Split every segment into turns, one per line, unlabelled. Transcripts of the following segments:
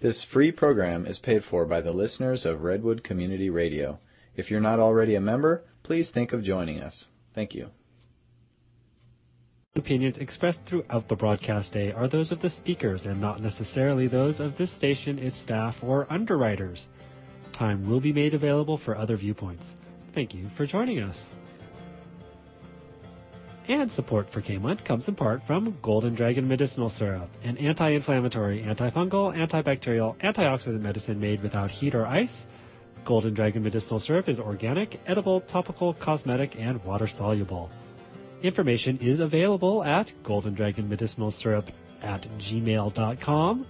This free program is paid for by the listeners of Redwood Community Radio. If you're not already a member, please think of joining us. Thank you.
Opinions expressed throughout the broadcast day are those of the speakers and not necessarily those of this station, its staff, or underwriters. Time will be made available for other viewpoints. Thank you for joining us. And support for KMUD comes in part from Golden Dragon Medicinal Syrup, an anti-inflammatory, antifungal, antibacterial, antioxidant medicine made without heat or ice. Golden Dragon Medicinal Syrup is organic, edible, topical, cosmetic, and water-soluble. Information is available at Golden Dragon Medicinal Syrup at gmail.com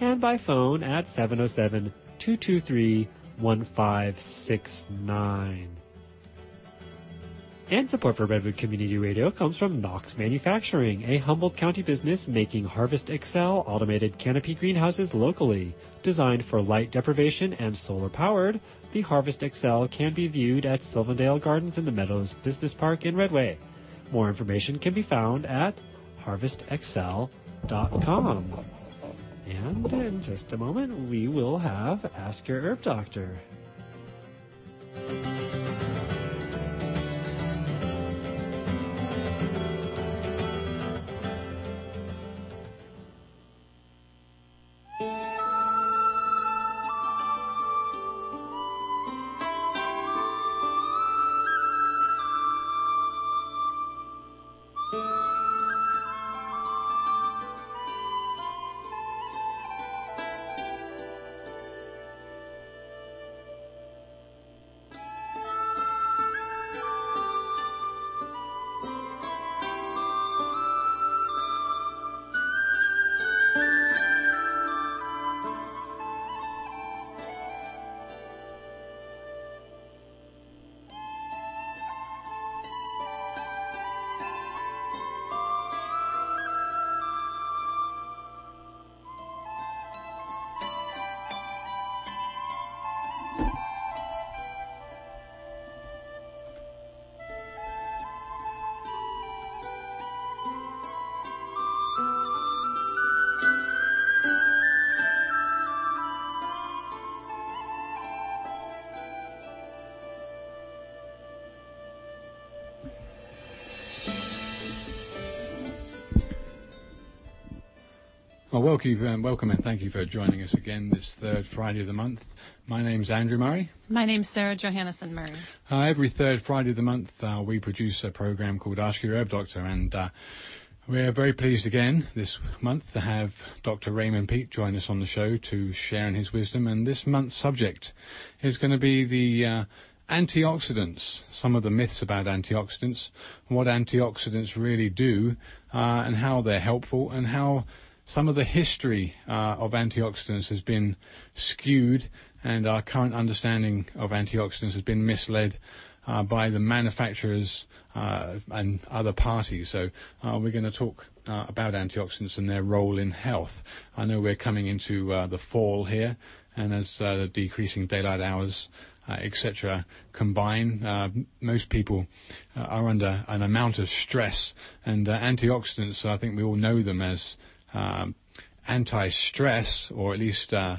and by phone at 707 223 1569. And support for Redwood Community Radio comes from Knox Manufacturing, a Humboldt County business making Harvest Excel automated canopy greenhouses locally. Designed for light deprivation and solar powered, the Harvest Excel can be viewed at Sylvandale Gardens in the Meadows Business Park in Redway. More information can be found at harvestexcel.com. And in just a moment, we will have Ask Your Herb Doctor.
Well, welcome, um, welcome and thank you for joining us again this third Friday of the month. My name's Andrew Murray.
My name's Sarah Johannesson Murray.
Uh, every third Friday of the month, uh, we produce a program called Ask Your Herb Doctor, and uh, we're very pleased again this month to have Dr. Raymond Peat join us on the show to share in his wisdom. And this month's subject is going to be the uh, antioxidants, some of the myths about antioxidants, what antioxidants really do, uh, and how they're helpful, and how some of the history uh, of antioxidants has been skewed, and our current understanding of antioxidants has been misled uh, by the manufacturers uh, and other parties. So uh, we're going to talk uh, about antioxidants and their role in health. I know we're coming into uh, the fall here, and as the decreasing daylight hours uh, etc., combine. Uh, most people uh, are under an amount of stress, and antioxidants, I think we all know them as um, anti-stress, or at least uh,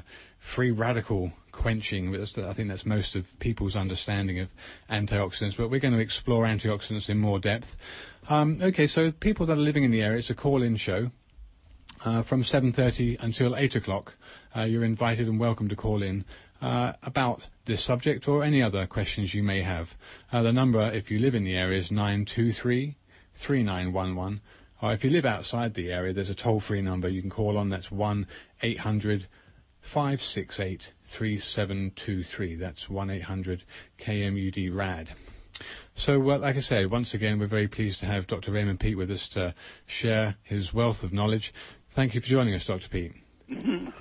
free radical quenching. I think that's most of people's understanding of antioxidants. But we're going to explore antioxidants in more depth. Um, okay, so people that are living in the area, it's a call-in show. Uh, from 7.30 until 8 o'clock, uh, you're invited and welcome to call in uh, about this subject or any other questions you may have. Uh, the number, if you live in the area, is 923 3911 or if you live outside the area, there's a toll-free number you can call on. That's 1-800 568 3723. That's 1-800 KMUD RAD. So, well, like I say, once again, we're very pleased to have Dr. Raymond Peat with us to share his wealth of knowledge. Thank you for joining us, Dr. Peat.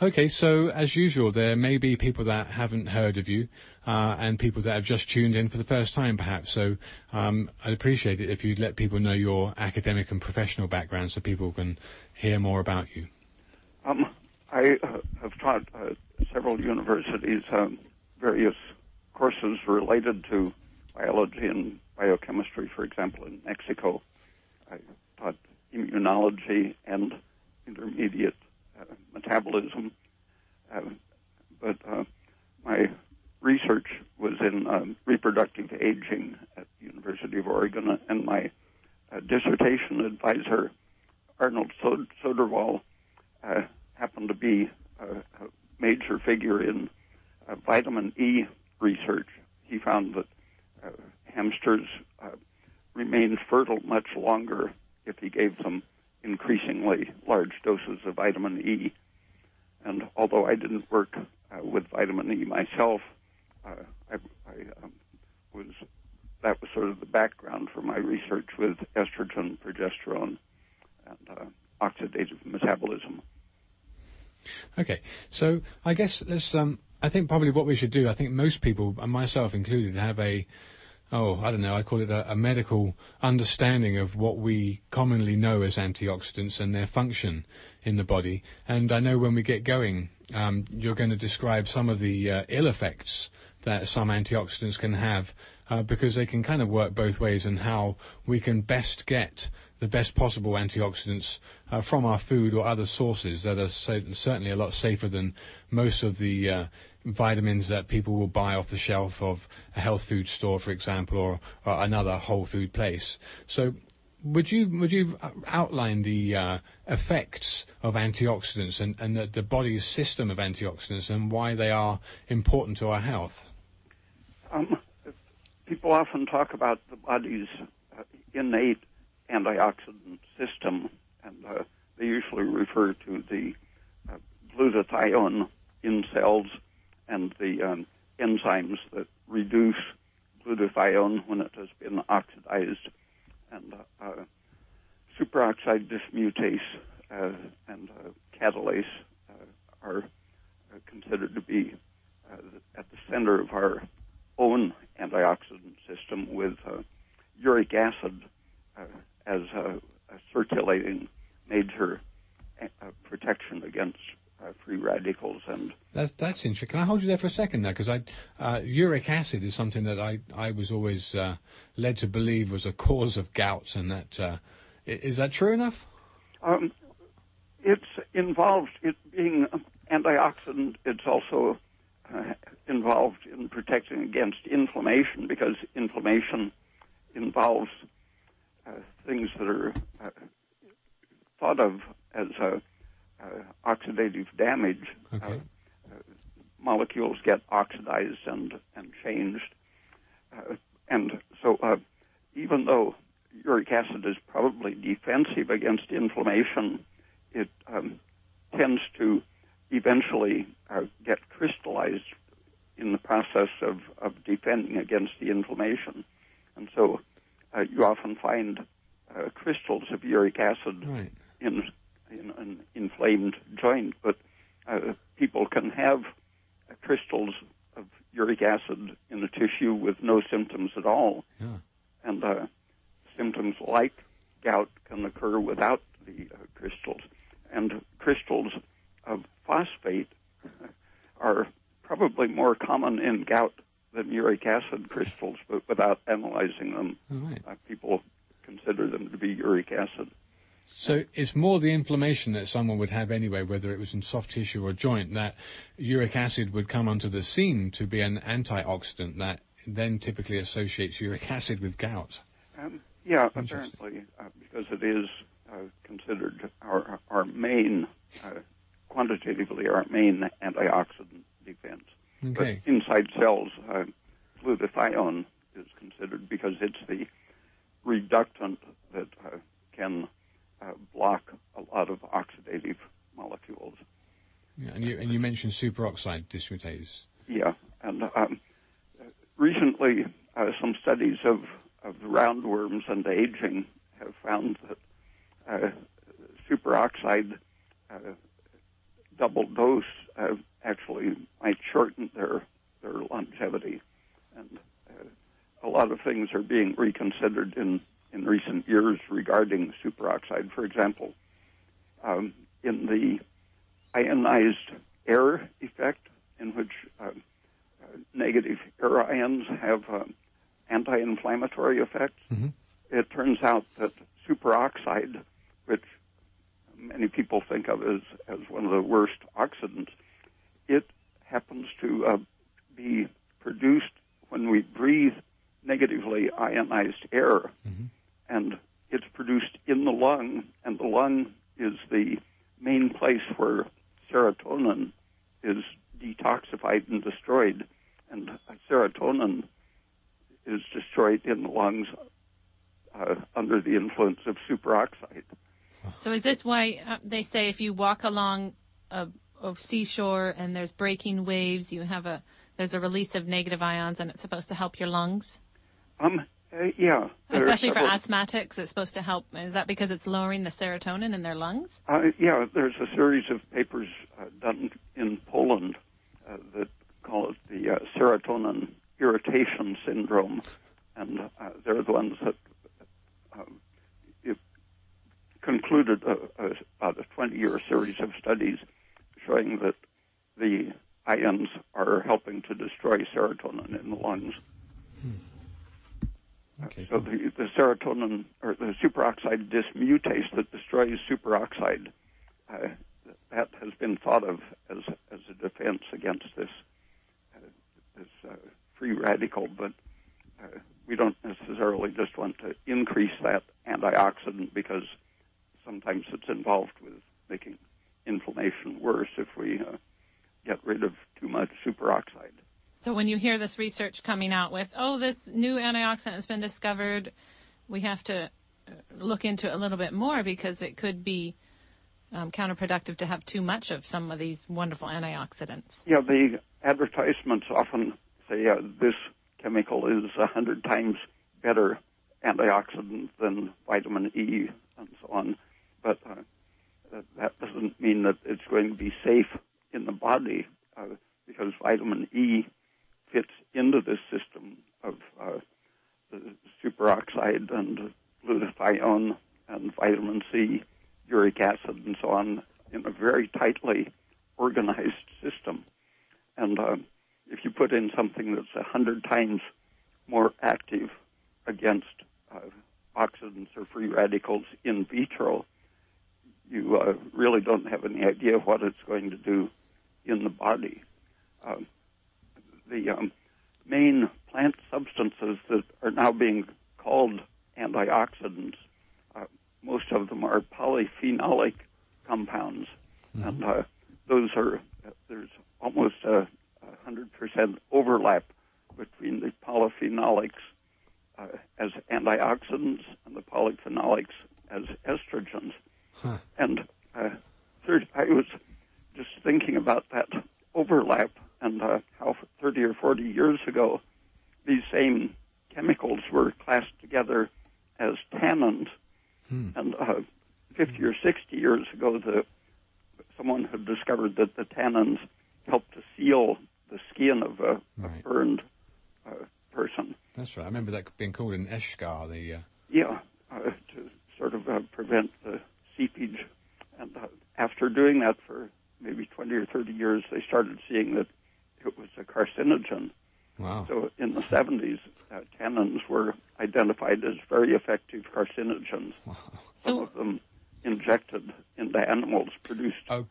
Okay, so as usual, there may be people that haven't heard of you uh, and people that have just tuned in for the first time, perhaps. So um, I'd appreciate it if you'd let people know your academic and professional background so people can hear more about you.
Um, I uh, have taught uh, several universities um, various courses related to biology and biochemistry, for example, in Mexico. I taught immunology and intermediate metabolism. Uh, but uh, my research was in um, reproductive aging at the University of Oregon, and my uh, dissertation advisor, Arnold Soderwall, uh, happened to be a, a major figure in uh, vitamin E research. He found that uh, hamsters uh, remained fertile much longer if he gave them increasingly large doses of vitamin E. And although I didn't work uh, with vitamin E myself, uh, I, I um, was that was sort of the background for my research with estrogen, progesterone, and uh, oxidative metabolism.
Okay, so I guess let's. Um, I think probably what we should do. I think most people, and myself included, have a oh, I don't know, I call it a, a, medical understanding of what we commonly know as antioxidants and their function in the body. And I know when we get going, um, you're going to describe some of the uh, ill effects that some antioxidants can have uh, because they can kind of work both ways and how we can best get the best possible antioxidants uh, from our food or other sources that are so, certainly a lot safer than most of the uh, vitamins that people will buy off the shelf of a health food store, for example, or, or another whole food place. So would you would you outline the uh, effects of antioxidants and, and the, the, body's system of antioxidants and why they are important to our health?
Um, people often talk about the body's uh, innate antioxidant system, and uh, they usually refer to the uh, glutathione in cells and the um, enzymes that reduce glutathione when it has been oxidized, and uh, uh superoxide dismutase uh, and uh, catalase are considered to be at the center of our own antioxidant system with uric acid as a circulating major protection against uh, free radicals and
that's that's interesting. Can I hold you there for a second now? Because I uh, uric acid is something that I I was always uh, led to believe was a cause of gout, and that uh, is that true enough?
Um, it's involved it being antioxidant. It's also uh, involved in protecting against inflammation because inflammation involves uh, things that are thought of as a uh, oxidative damage.
Okay. Uh,
uh, molecules get oxidized and and changed, and so even though uric acid is probably defensive against inflammation, it um, tends to eventually uh, get crystallized in the process of, of defending against the inflammation. And so uh, you often find uh, crystals of uric acid
right.
in in an inflamed joint, but uh, people can have uh, crystals of uric acid in the tissue with no symptoms at all.
Yeah.
And uh, symptoms like gout can occur without the uh, crystals. And crystals of phosphate are probably more common in gout than uric acid crystals, but without analyzing them,
right.
uh, people consider them to be uric acid.
So it's more the inflammation that someone would have anyway, whether it was in soft tissue or joint, that uric acid would come onto the scene to be an antioxidant that then typically associates uric acid with gout.
Um, yeah, apparently, uh, because it is uh, considered our our main, uh, quantitatively our main antioxidant defense.
Okay.
But inside cells, uh, glutathione is considered because it's the reductant that uh, can uh, block a lot of oxidative molecules.
Yeah, and you and you mentioned superoxide dismutase.
Yeah, and um, recently uh, some studies of of roundworms and aging have found that uh, superoxide uh, double dose uh, actually might shorten their their longevity, and uh, a lot of things are being reconsidered in in recent years regarding superoxide. For example, um, in the ionized air effect, in which uh, uh, negative air ions have uh, anti-inflammatory effects,
mm-hmm.
it turns out that superoxide, which many people think of as, as one of the worst oxidants, it happens to uh, be produced when we breathe negatively ionized air.
Mm-hmm.
And it's produced in the lung, and the lung is the main place where serotonin is detoxified and destroyed. And serotonin is destroyed in the lungs uh, under the influence of superoxide.
So is this why uh, they say if you walk along a, a seashore and there's breaking waves, you have a there's a release of negative ions and it's supposed to help your lungs?
Um, uh, yeah.
Especially for asthmatics, it's supposed to help. Is that because it's lowering the serotonin in their lungs?
Uh, yeah, there's a series of papers uh, done in Poland uh, that call it the uh, serotonin irritation syndrome, and uh, they're the ones that um, concluded a, a, about a 20-year series of studies showing that the ions are helping to destroy serotonin in the lungs.
Okay.
So the, the serotonin or the superoxide dismutase that destroys superoxide, uh, that has been thought of as as a defense against this uh, this uh, free radical, but uh, we don't necessarily just want to increase that antioxidant because sometimes it's involved with making inflammation worse if we uh, get rid of too much superoxide.
So when you hear this research coming out with, oh, this new antioxidant has been discovered, we have to uh, look into it a little bit more because it could be um, counterproductive to have too much of some of these wonderful antioxidants.
Yeah, the advertisements often say uh, this chemical is a hundred times better antioxidant than vitamin E and so on, but uh, that, doesn't mean that it's going to be safe in the body uh, because vitamin E fits into this system of uh, superoxide and glutathione and vitamin C, uric acid, and so on in a very tightly organized system. And uh, if you put in something that's a hundred times more active against uh, oxidants or free radicals in vitro, you uh, really don't have any idea what it's going to do in the body. Um, the um, main plant substances that are now being called antioxidants, uh, most of them are polyphenolic compounds, and uh, those are there's almost a hundred percent overlap between the polyphenolics uh, as antioxidants and the polyphenolics as estrogens.
Huh.
And uh, third, I was just thinking about that overlap and uh, how 30 or 40 years ago these same chemicals were classed together as tannins,
Hmm.
and uh, 50 or 60 years ago, the someone had discovered that the tannins help to seal the skin of a,
Right.
a burned uh, person.
That's right. I remember that being called an eschar, the uh,
Yeah, uh, to sort of uh, prevent the seepage. And uh, after doing that for 20 or 30 years, they started seeing that it was a carcinogen.
wow.
So in the 70s, uh, tannins were identified as very effective carcinogens.
Wow.
Some
So-
of them injected into animals produced.
Oh,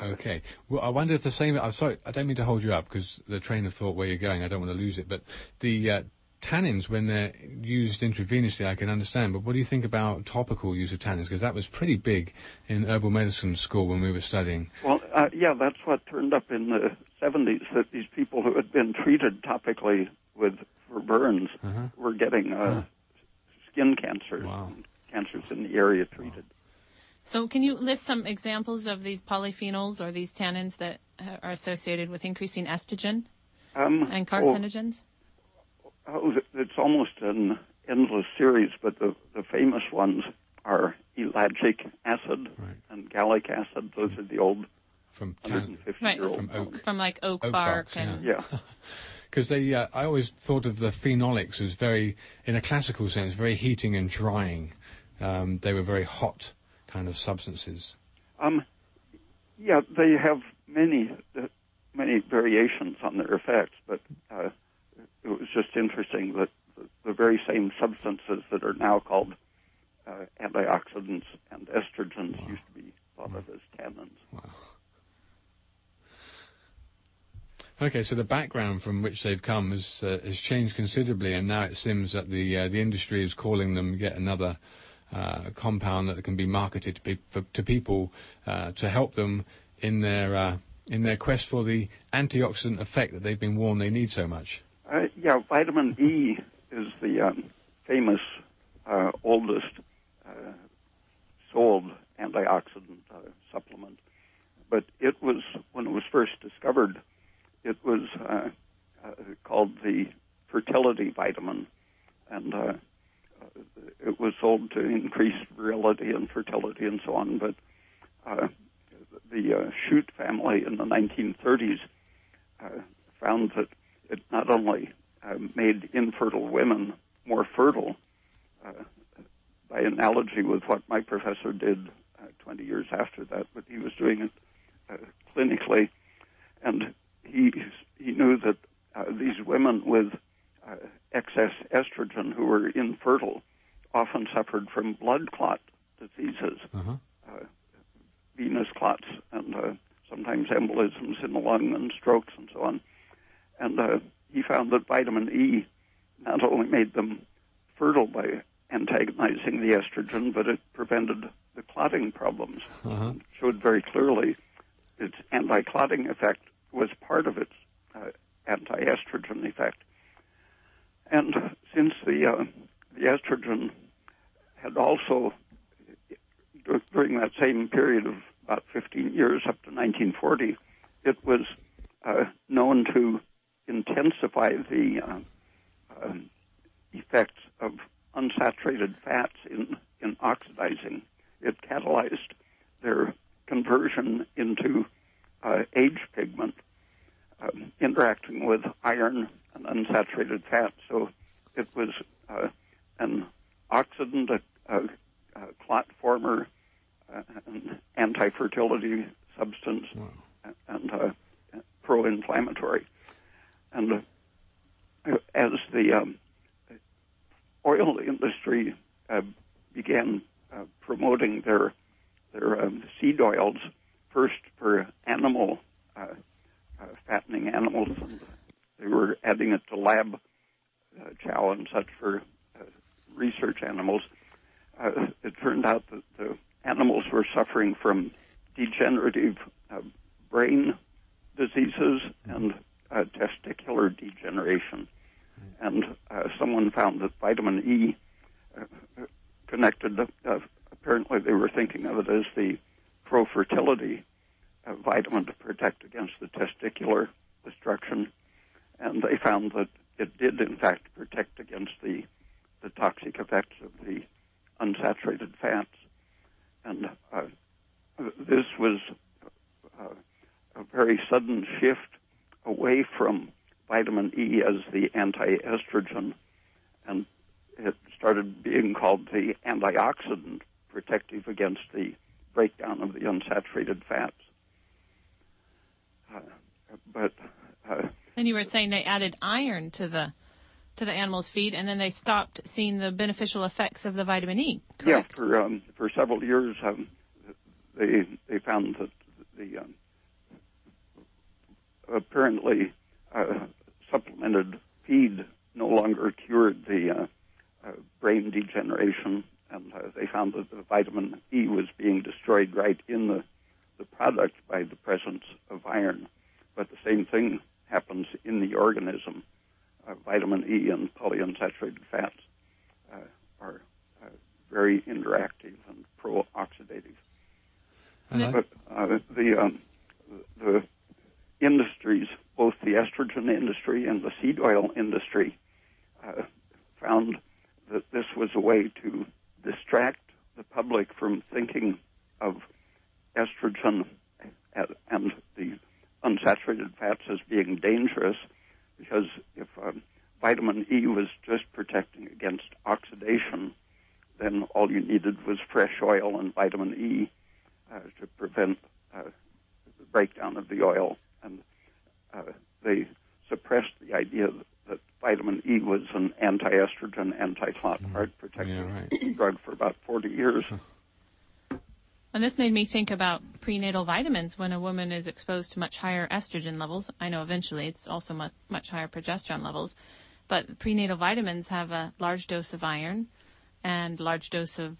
okay. Well, I wonder if the same. I'm sorry, I don't mean to hold you up because the train of thought where you're going, I don't want to lose it. But the uh, tannins, when they're used intravenously, I can understand. But what do you think about topical use of tannins? Because that was pretty big in herbal medicine school when we were studying.
Well, uh, yeah, that's what turned up in the 70s that these people who had been treated topically with for burns
Uh-huh.
were getting uh,
Huh.
skin cancers,
Wow.
cancers in the area treated.
So can you list some examples of these polyphenols or these tannins that uh, are associated with increasing estrogen
Um,
and
oh,
carcinogens?
oh, it's almost an endless series, but the, the famous ones are ellagic acid
Right.
and gallic acid. Those are the old
From tan-
150
Right.
From oak.
From like oak,
Oak
bark
barks,
and
Yeah.
Because they, uh, I always thought of the phenolics as very, in a classical sense, very heating and drying. Um, they were very hot kind of substances.
Um, yeah, they have many uh, many variations on their effects, but uh, it was just interesting that the, the very same substances that are now called uh, antioxidants and estrogens used to be thought of as tannins.
Wow. Okay, so the background from which they've come has uh, has changed considerably, and now it seems that the uh, the industry is calling them yet another uh, compound that can be marketed to, be, for, to people uh, to help them in their uh, in their quest for the antioxidant effect that they've been warned they need so much.
Uh, yeah, vitamin E is the um, famous oldest sold antioxidant supplement, but it was when it was first discovered it was uh, uh, called the fertility vitamin, and uh, it was sold to increase virility and fertility and so on. But uh, the uh, Shute family in the 1930s uh, found that it not only uh, made infertile women more fertile, uh, by analogy with what my professor did uh, 20 years after that, but he was doing it uh, clinically, and he he knew that uh, these women with uh, excess estrogen who were infertile often suffered from blood clot diseases, uh-huh. uh, venous clots, and uh, sometimes embolisms in the lung and strokes and so on. And uh, he found that vitamin E not only made them fertile by antagonizing the estrogen, but it prevented the clotting problems. Uh-huh. Showed very clearly its anti-clotting effect was part of its uh, anti-estrogen effect. And since the uh, the estrogen had also during that same period of about 15 years up to 1940, it was uh, known to intensify the uh, uh, effects of unsaturated fats in, in oxidizing. It catalyzed their conversion into uh, age pigment um, interacting with iron and unsaturated fat. So it was uh, an oxidant, a, a, a clot former, uh, an anti-fertility substance, wow. and uh, pro-inflammatory. And uh, as the um, oil industry uh, began uh, promoting their their um, seed oils first for animal uh, uh, fattening animals, and they were adding it to lab uh, chow and such for uh, research animals. Uh, it turned out that the animals were suffering from degenerative uh, brain diseases and uh, testicular degeneration. And uh, someone found that vitamin E uh, connected, uh, apparently they were thinking of it as the pro-fertility uh, vitamin to protect against the testicular destruction, and they found that it did in fact protect against the the toxic effects of the unsaturated fats, and uh, this was uh, a very sudden shift away from vitamin E as the anti-estrogen, and it started being called the antioxidant protective against the breakdown of the unsaturated fats. Uh, but uh,
and you were saying they added iron to the to the animal's feed, and then they stopped seeing the beneficial effects of the vitamin E. Correct?
Yeah, for um, for several years, um, they they found that the um, apparently uh, supplemented feed no longer cured the uh, uh, brain degeneration, and uh, found that the vitamin E was being destroyed right in the the product by the presence of iron. But the same thing happens in the organism. Uh, vitamin E and polyunsaturated fats uh, are uh, very interactive and pro-oxidative. But uh, the um, the industries, both the estrogen industry and the seed oil industry, uh, found that this was a way to distract the public from thinking of estrogen and the unsaturated fats as being dangerous because if um, vitamin E was just protecting against oxidation, then all you needed was fresh oil and vitamin E uh, to prevent uh, the breakdown of the oil. And uh, they suppressed the idea that, that, vitamin E was an anti-estrogen, anti-clot, heart protective yeah, right. drug for about 40 years.
And this made me think about prenatal vitamins when a woman is exposed to much higher estrogen levels. I know eventually it's also much, much higher progesterone levels, but prenatal vitamins have a large dose of iron and large dose of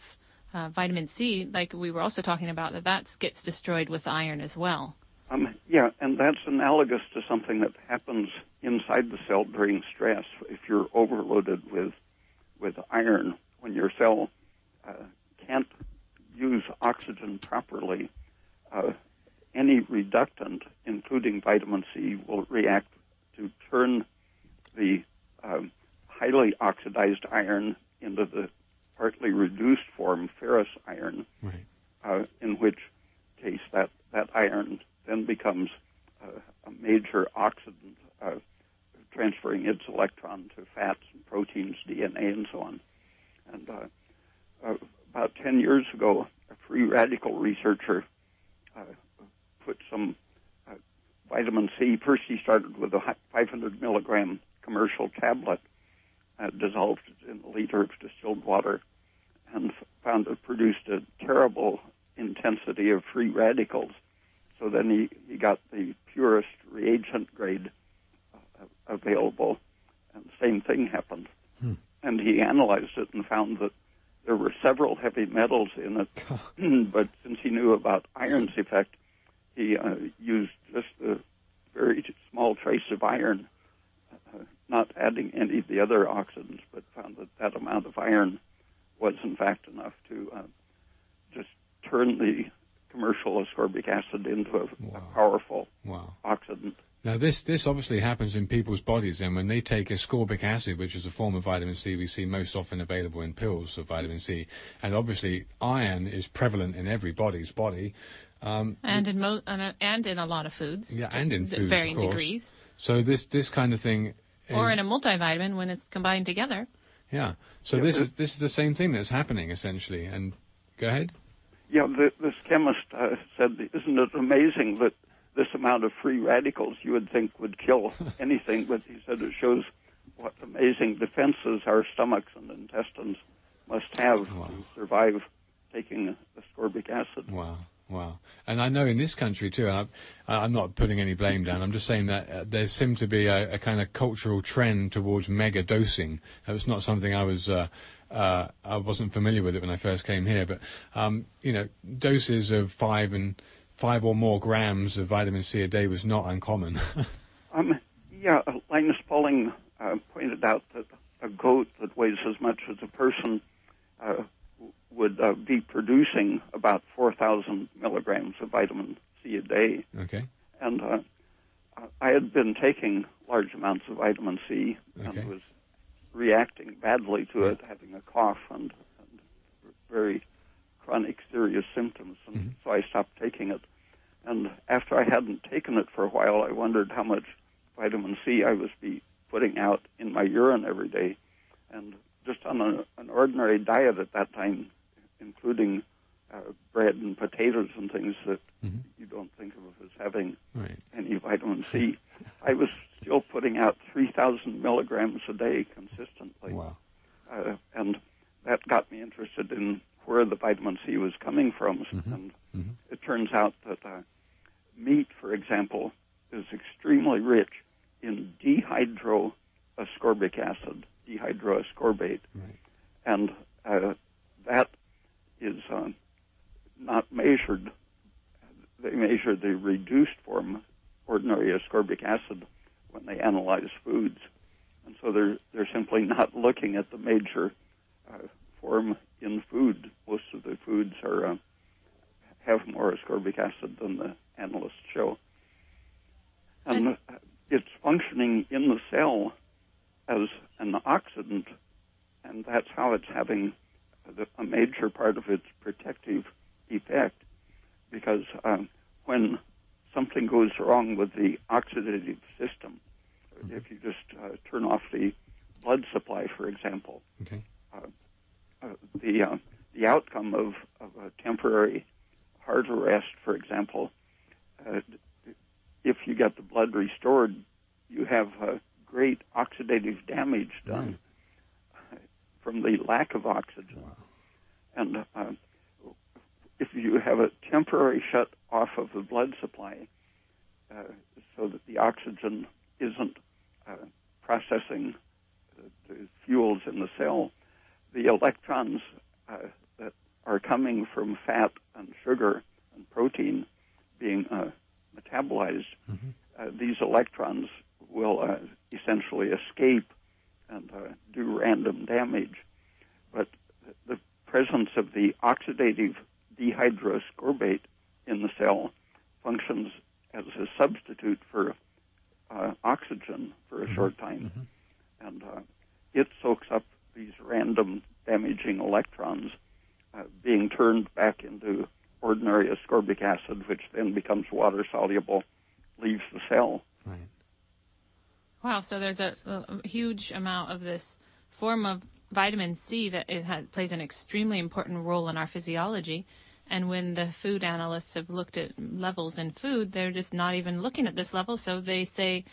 uh, vitamin C, like we were also talking about, that that gets destroyed with iron as well.
Um, yeah, and that's analogous to something that happens inside the cell during stress. If you're overloaded with with iron, when your cell uh, can't use oxygen properly, uh, any reductant, including vitamin C, will react to turn the um, highly oxidized iron into the partly reduced form, ferrous iron,
right.
uh, in which case that, that iron then becomes a major oxidant, uh, transferring its electron to fats and proteins, DNA, and so on. And uh, uh, about 10 years ago, a free radical researcher uh, put some uh, vitamin C. First, he started with a 500 milligram commercial tablet, uh, dissolved in a liter of distilled water, and found it produced a terrible intensity of free radicals. So then he, he got the purest reagent grade uh, available, and the same thing happened.
Hmm.
And he analyzed it and found that there were several heavy metals in it, but since he knew about iron's effect, he uh, used just a very small trace of iron, uh, not adding any of the other oxidants, but found that that amount of iron was in fact enough to uh, just turn the commercial ascorbic acid into a,
wow.
a powerful
wow.
oxidant.
Now, this, this obviously happens in people's bodies, and when they take ascorbic acid, which is a form of vitamin C we see most often available in pills of vitamin C, and obviously iron is prevalent in every body's body. Um,
and in mo- and in a lot of foods.
Yeah, and in foods,
varying degrees.
So this this kind of thing. Is,
or in a multivitamin when it's combined together.
Yeah. So yeah, this is this is the same thing that's happening essentially. And go ahead.
Yeah, the, this chemist uh, said, "Isn't it amazing that this amount of free radicals you would think would kill anything?" but he said it shows what amazing defenses our stomachs and intestines must have wow. to survive taking ascorbic acid.
Wow. Wow. And I know in this country too, I'm, I'm not putting any blame down, I'm just saying that uh, there seemed to be a, a, kind of cultural trend towards mega dosing. That was not something I was, uh, uh, I wasn't familiar with it when I first came here, but, um, you know, doses of five and five or more grams of vitamin C a day was not uncommon.
um, yeah, Linus Pauling uh, pointed out that a goat that weighs as much as a person uh, would uh, be producing about 4,000 milligrams of vitamin C a day.
Okay.
And uh, I had been taking large amounts of vitamin C
okay.
and was reacting badly to it, having a cough and, and very chronic serious symptoms. And
mm-hmm.
so I stopped taking it. And after I hadn't taken it for a while, I wondered how much vitamin C I was be putting out in my urine every day. And just on a, an ordinary diet at that time, including uh, bread and potatoes and things that
mm-hmm.
you don't think of as having
right.
any vitamin C. I was still putting out 3,000 milligrams a day consistently.
Wow.
Uh, and that got me interested in where the vitamin C was coming from.
Mm-hmm.
And
mm-hmm.
it turns out that uh, meat, for example, is extremely rich in dehydroascorbic acid, dehydroascorbate.
Right.
And uh, that is uh, not measured. They measure the reduced form, ordinary ascorbic acid, when they analyze foods, and so they're they're simply not looking at the major uh, form in food. Most of the foods are uh, have more ascorbic acid than the analysts show, and, and it's functioning in the cell as an oxidant, and that's how it's having a major part of its protective effect because um, when something goes wrong with the oxidative system,
mm-hmm.
if you just uh, turn off the blood supply, for example,
okay.
uh, uh, the uh, the outcome of, of a temporary heart arrest, for example, uh, if you get the blood restored, you have great oxidative damage done. from the lack of oxygen.
Wow.
And uh, if you have a temporary shut off of the blood supply, uh, so that the oxygen isn't uh, processing the, fuels in the cell, the electrons uh, that are coming from fat and sugar and protein being uh, metabolized, mm-hmm. Uh, these electrons will uh, essentially escape and do random damage. But the presence of the oxidative dehydroascorbate in the cell functions as a substitute for uh, oxygen for a mm-hmm. short time, mm-hmm. and uh, it soaks up these random damaging electrons, uh, being turned back into ordinary ascorbic acid, which then becomes water soluble, leaves the cell. Right.
Wow, so there's a, a huge amount of this form of vitamin C that it has, plays an extremely important role in our physiology. And when the food analysts have looked at levels in food, they're just not even looking at this level. So they say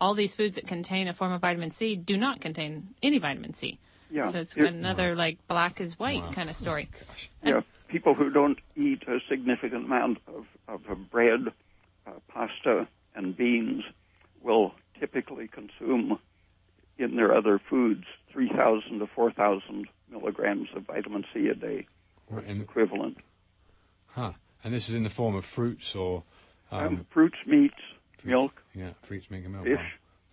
all these foods that contain a form of vitamin C do not contain any vitamin C. Yeah. So it's it, another wow. like black is white wow. kind of story. Oh,
yeah. People who don't eat a significant amount of, of bread, uh, pasta, and beans will typically consume in their other foods 3,000 to 4,000 milligrams of vitamin C a day, and, equivalent.
Huh. And this is in the form of fruits or um, um,
fruits, meats, milk.
Yeah, fruits, meat, and milk.
Fish.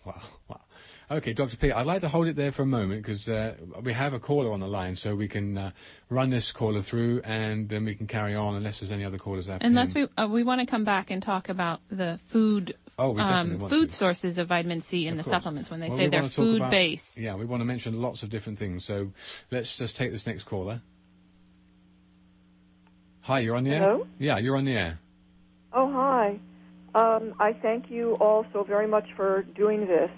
Wow. wow. Okay, Dr. P, I'd like to hold it there for a moment because uh, we have a caller on the line, so we can uh, run this caller through and then we can carry on unless there's any other callers after.
Unless we uh, we want to come back and talk about the food
oh,
um, food
to.
sources of vitamin C in of the course. supplements when they well, say they're food
about,
based.
Yeah, we want to mention lots of different things. So let's just take this next caller. Hi, you're on the
Hello?
air. Yeah, you're on the air.
Oh, hi. Um, I thank you all so very much for doing this.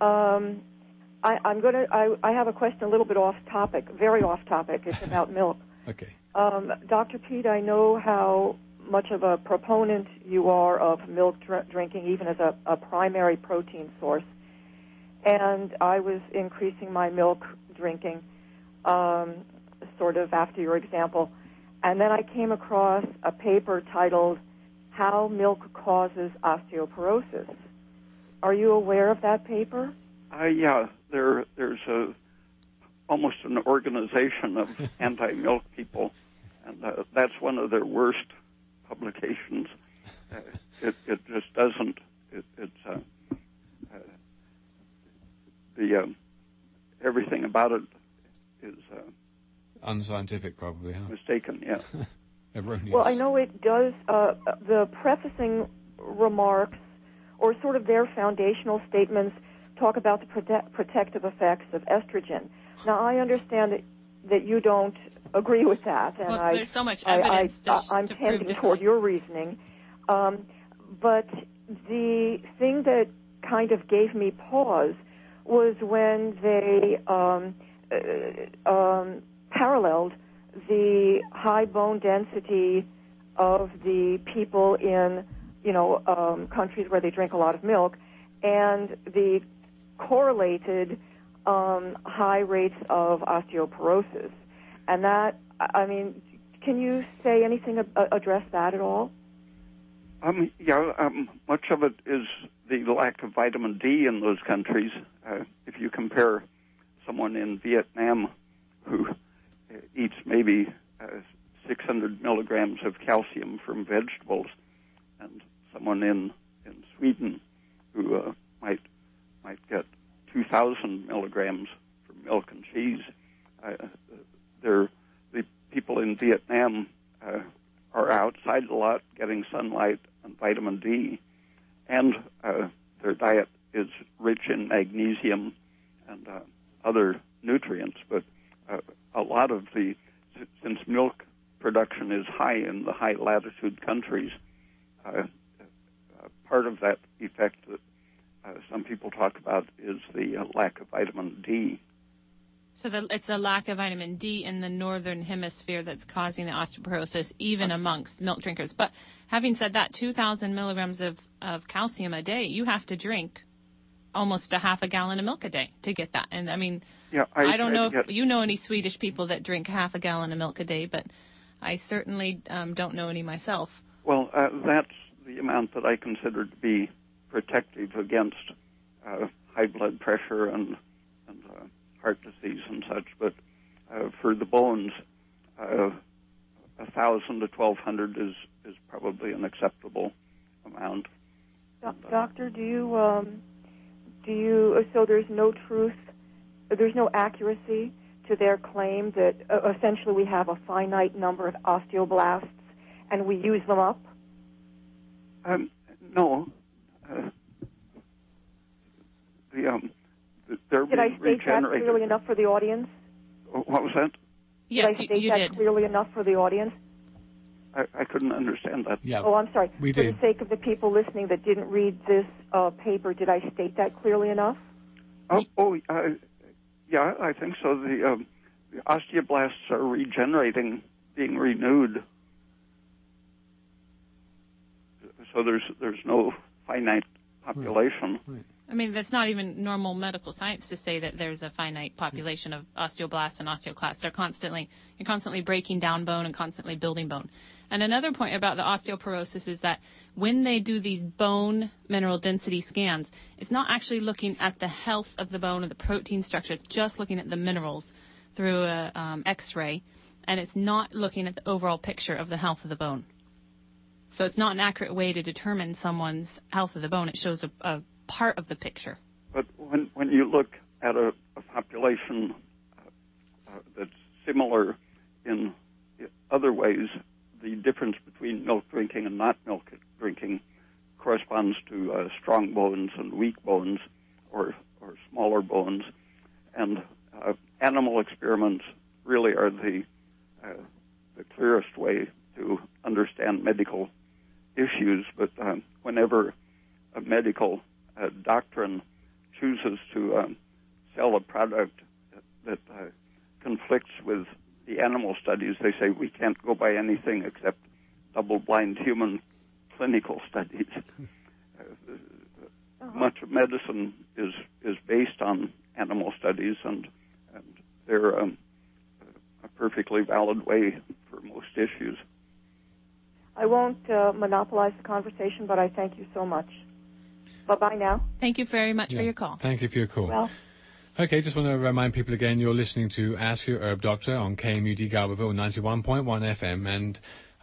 Um, I, am to. I, I have a question a little bit off topic, very off topic. It's about milk.
Okay.
Um, Dr. Peat, I know how much of a proponent you are of milk dr- drinking, even as a, a primary protein source. And I was increasing my milk drinking, um, sort of after your example. And then I came across a paper titled How Milk Causes Osteoporosis. Are you aware of that paper?
Uh, yeah, there, there's a almost an organization of anti-milk people, and uh, that's one of their worst publications. Uh, it, it just doesn't. It, it's uh, uh, the um, everything about it is uh,
unscientific, probably. Huh?
Mistaken, yeah.
Erroneous.
Well, I know it does. Uh, the prefacing remarks, or sort of their foundational statements, talk about the prote- protective effects of estrogen. Now, I understand that that you don't agree with that,
and
well,
I, there's so much evidence
I, I, am
to
tending toward your reasoning. Um, but the thing that kind of gave me pause was when they um, uh, um, paralleled the high bone density of the people in, you know, um, countries where they drink a lot of milk, and the correlated um, high rates of osteoporosis. And that, I mean, can you say anything, uh, address that at all?
Um, yeah, um, much of it is the lack of vitamin D in those countries. Uh, if you compare someone in Vietnam who eats maybe uh, 600 milligrams of calcium from vegetables, and someone in in Sweden who uh, might might get 2,000 milligrams from milk and cheese. Uh, the people in Vietnam uh, are outside a lot, getting sunlight and vitamin D, and uh, their diet is rich in magnesium and uh, other nutrients. But uh, a lot of the since milk production is high in the high latitude countries, uh, uh, part of that effect that uh, some people talk about is the uh, lack of vitamin D.
So the, it's a lack of vitamin D in the northern hemisphere that's causing the osteoporosis, even amongst milk drinkers. But having said that, 2,000 milligrams of, of calcium a day, you have to drink almost a half a gallon of milk a day to get that. And I mean,
yeah, I,
I don't
I
know
get,
if you know any Swedish people that drink half a gallon of milk a day, but I certainly um, don't know any myself.
Well, uh, that's the amount that I consider to be protective against uh, high blood pressure and, and uh, heart disease and such. But uh, for the bones, uh, a thousand to twelve hundred is is probably an acceptable amount.
Do- doctor, do you um, do you so there's no truth, there's no accuracy to their claim that uh, essentially we have a finite number of osteoblasts and we use them up?
Um, no. Uh, the, um, they're
Did I state that clearly enough for the audience?
What was that?
Yes,
did I
you,
state
you
that
did.
clearly enough for the audience?
I, I couldn't understand that.
Yeah.
Oh, I'm sorry.
We
for
did.
the sake of the people listening that didn't read this uh, paper, did I state that clearly enough?
Oh, oh uh, yeah, I think so. The, um, the osteoblasts are regenerating, being renewed. So there's there's no finite population.
I mean, that's not even normal medical science to say that there's a finite population of osteoblasts and osteoclasts. They're constantly you're constantly breaking down bone and constantly building bone. And another point about the osteoporosis is that when they do these bone mineral density scans, it's not actually looking at the health of the bone or the protein structure. It's just looking at the minerals through a um, X-ray, and it's not looking at the overall picture of the health of the bone. So it's not an accurate way to determine someone's health of the bone. It shows a, a part of the picture.
But when when you look at a, a population uh, uh, that's similar in other ways, the difference between milk drinking and not milk drinking corresponds to uh, strong bones and weak bones, or or smaller bones, and uh, animal experiments really are the uh, the clearest way to understand medical issues. But um, whenever a medical uh, doctrine chooses to um, sell a product that, uh, conflicts with the animal studies, they say we can't go by anything except double-blind human clinical studies. Uh, Much of medicine is is based on animal studies, and and they're um, a perfectly valid way for most issues.
I won't uh, monopolize the conversation, but I thank you so much. Bye bye now.
Thank you very much
Yeah.
for your call.
Thank you for your call.
Well,
Okay, just want to remind people again, you're listening to Ask Your Herb Doctor on KMUD Garberville 91.1 FM, and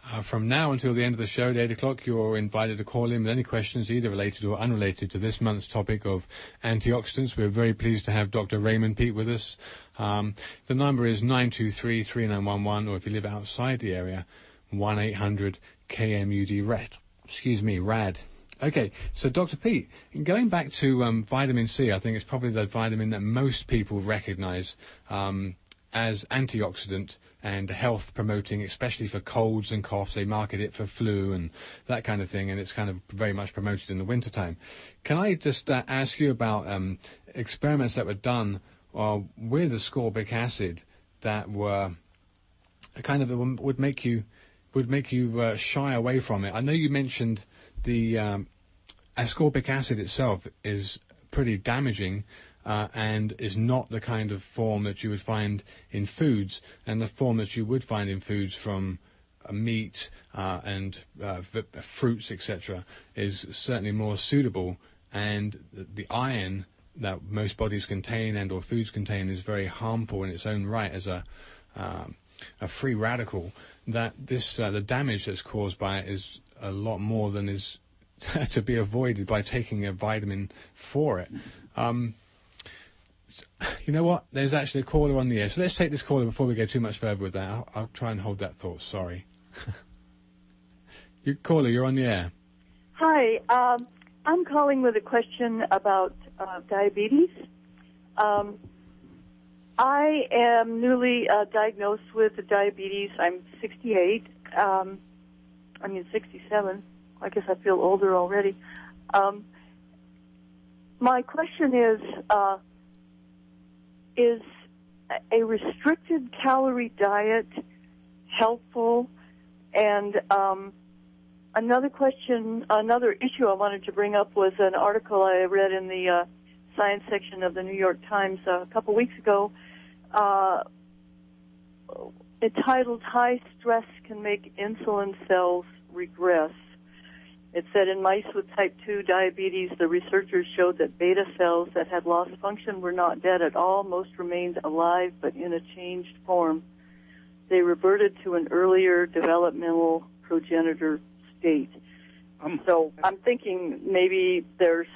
uh, from now until the end of the show at 8 o'clock, you're invited to call in with any questions, either related or unrelated to this month's topic of antioxidants. We're very pleased to have Dr. Raymond Peat with us. Um, the number is 923-3911, or if you live outside the area, 1-800-KMUD-RAD. Excuse me, RAD. Okay, so Dr. Peat, going back to um, vitamin C, I think it's probably the vitamin that most people recognize um, as antioxidant and health promoting, especially for colds and coughs. They market it for flu and that kind of thing, and it's kind of very much promoted in the wintertime. Can I just uh, ask you about um, experiments that were done uh, with ascorbic acid that were kind of would make you would make you uh, shy away from it? I know you mentioned the um, ascorbic acid itself is pretty damaging uh, and is not the kind of form that you would find in foods, and the form that you would find in foods from uh, meat uh, and uh, v- fruits, etc., is certainly more suitable. And the, the iron that most bodies contain and or foods contain is very harmful in its own right as a um, a free radical. That this uh, the damage that's caused by it is a lot more than is to be avoided by taking a vitamin for it. Um, you know what? There's actually a caller on the air. So let's take this caller before we go too much further with that. I'll, I'll try and hold that thought. Sorry. you caller, you're on the air.
Hi, um, I'm calling with a question about uh, diabetes. Um, I am newly uh, diagnosed with diabetes. I'm 68. Um, I mean 67. I guess I feel older already. Um, my question is: uh, Is a restricted calorie diet helpful? And um, another question, another issue I wanted to bring up was an article I read in the uh, science section of the New York Times uh, a couple weeks ago. Uh, entitled High Stress Can Make Insulin Cells Regress. It said in mice with type 2 diabetes, the researchers showed that beta cells that had lost function were not dead at all. Most remained alive, but in a changed form. They reverted to an earlier developmental progenitor state.
Um,
So I'm thinking maybe there's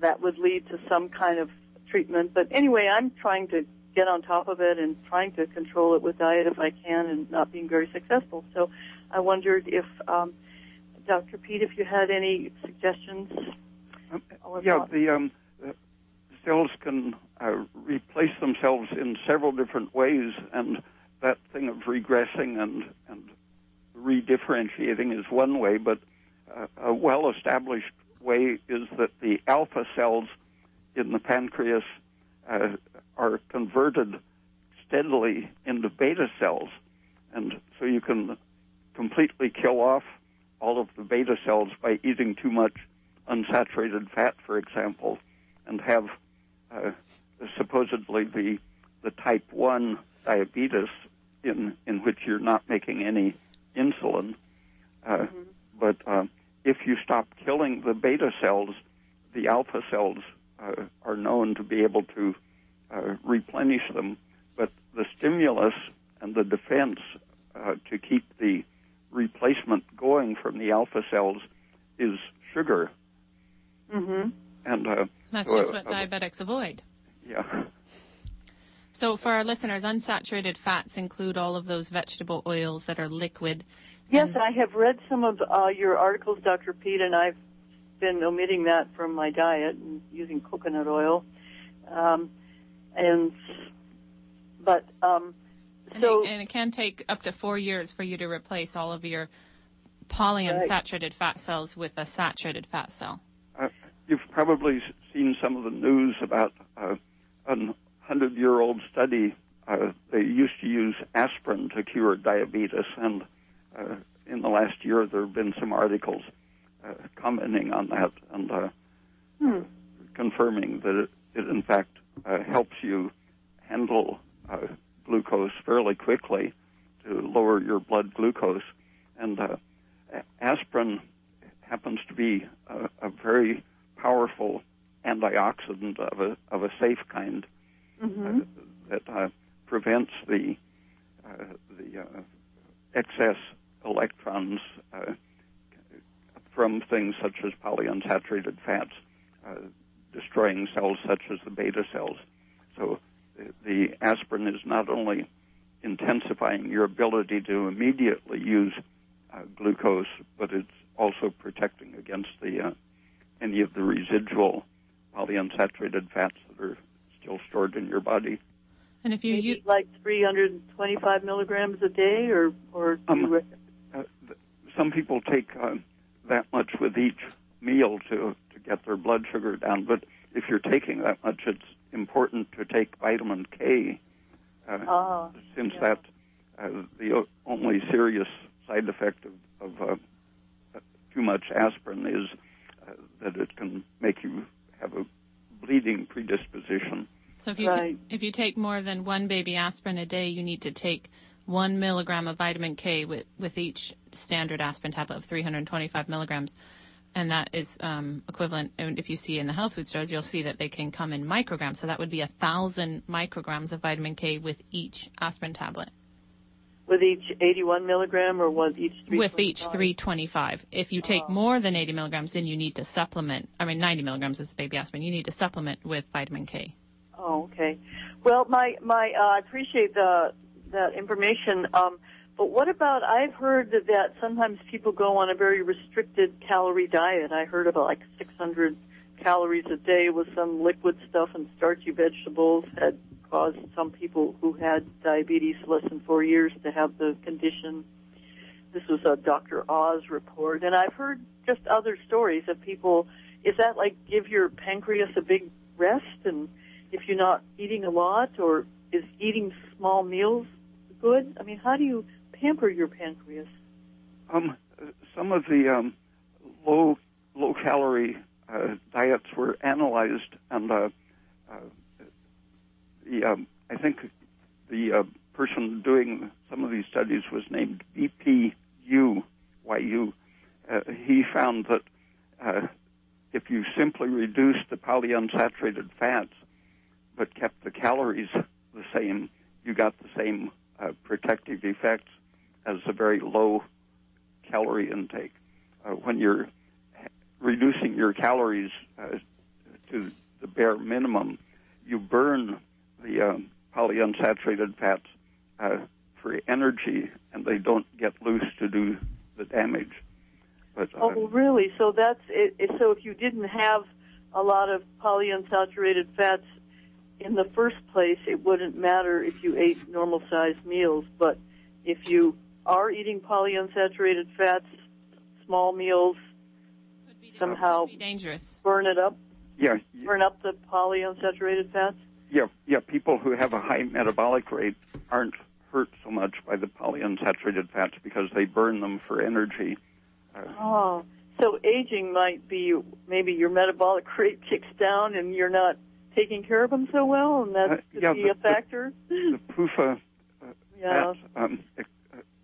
that would lead to some kind of treatment. But anyway, I'm trying to get on top of it and trying to control it with diet if I can, and not being very successful. So I wondered if um, Dr. Peat, if you had any suggestions.
Um, yeah, the um, uh, cells can uh, replace themselves in several different ways, and that thing of regressing and and redifferentiating is one way, but uh, a well-established way is that the alpha cells in the pancreas uh, are converted steadily into beta cells, and so you can completely kill off all of the beta cells by eating too much unsaturated fat, for example, and have uh, supposedly the the type one diabetes in in which you're not making any insulin. Uh, But uh, if you stop killing the beta cells, the alpha cells uh, are known to be able to uh, replenish them. But the stimulus and the defense uh, to keep the replacement going from the alpha cells is sugar.
hmm
And uh,
That's just
uh,
what diabetics avoid.
yeah.
So for our listeners, unsaturated fats include all of those vegetable oils that are liquid.
Yes,
And-
I have read some of uh, your articles, Dr. Peat, and I've been omitting that from my diet and using coconut oil. Um, and but um,
And,
so
it, and it can take up to four years for you to replace all of your polyunsaturated fat cells with a saturated fat cell.
Uh, you've probably seen some of the news about uh, a hundred-year-old study. Uh, they used to use aspirin to cure diabetes, and uh, in the last year there have been some articles uh, commenting on that and uh,
hmm,
confirming that it, it in fact helps you handle uh, glucose fairly quickly to lower your blood glucose. And uh, aspirin happens to be a, a very powerful antioxidant of a of a safe kind
hmm
uh, that uh, prevents the uh, the uh, excess electrons uh, from things such as polyunsaturated fats, uh, destroying cells such as the beta cells. So the, the aspirin is not only intensifying your ability to immediately use uh, glucose, but it's also protecting against the uh, any of the residual polyunsaturated fats that are still stored in your body.
And if you
maybe
use,
like 325 milligrams a day, or or
Um,
you
Uh, th- some people take uh, that much with each meal to to get their blood sugar down, but if you're taking that much, it's important to take vitamin K, uh,
ah,
since
yeah.
that uh, the only serious side effect of, of uh, uh, too much aspirin is uh, that it can make you have a bleeding predisposition.
so if you ta-
Right.
if you take more than one baby aspirin a day, you need to take one milligram of vitamin K with with each standard aspirin tablet of 325 milligrams. And that is um, equivalent. And if you see in the health food stores, you'll see that they can come in micrograms. So that would be a thousand micrograms of vitamin K with each aspirin tablet.
with each 81 milligram, or was each
with each
325?
325. If you take
Oh.
more than 80 milligrams, then you need to supplement. I mean, 90 milligrams is baby aspirin. You need to supplement with vitamin K.
Oh, okay. Well, my my uh, I appreciate the that information. Um, but what about? I've heard that, that sometimes people go on a very restricted calorie diet. I heard about like 600 calories a day with some liquid stuff and starchy vegetables had caused some people who had diabetes less than four years to have the condition. This was a Dr. Oz report, and I've heard just other stories of people. Is that like give your pancreas a big rest and if you're not eating a lot, or is eating small meals good? I mean, how do you pamper your pancreas?
Um, some of the um, low low calorie uh, diets were analyzed, and uh, uh, the um, I think the uh, person doing some of these studies was named BPU, YU. Uh, he found that uh, if you simply reduced the polyunsaturated fats but kept the calories the same, you got the same uh, protective effects as a very low calorie intake. Uh, when you're reducing your calories uh, to the bare minimum, you burn the uh, polyunsaturated fats uh, for energy, and they don't get loose to do the damage. But, uh,
oh, really? So that's it, so if you didn't have a lot of polyunsaturated fats in the first place, it wouldn't matter if you ate normal sized meals. But if you are eating polyunsaturated fats, small meals somehow
dangerous.
burn it up.
Yeah.
Burn up the polyunsaturated fats.
Yeah, yeah. People who have a high metabolic rate aren't hurt so much by the polyunsaturated fats because they burn them for energy.
Uh, oh, so aging might be maybe your metabolic rate kicks down and you're not taking care of them so well, and that's uh,
yeah,
be
the,
a factor.
The, the PUFA uh,
yeah.
fats um,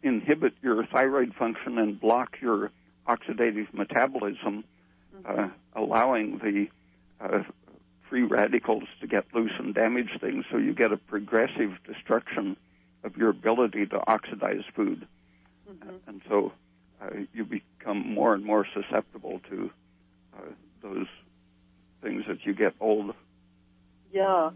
inhibit your thyroid function and block your oxidative metabolism, mm-hmm. uh, allowing the uh, free radicals to get loose and damage things. So you get a progressive destruction of your ability to oxidize food,
mm-hmm.
and so uh, you become more and more susceptible to uh, those things as you get old.
Yeah.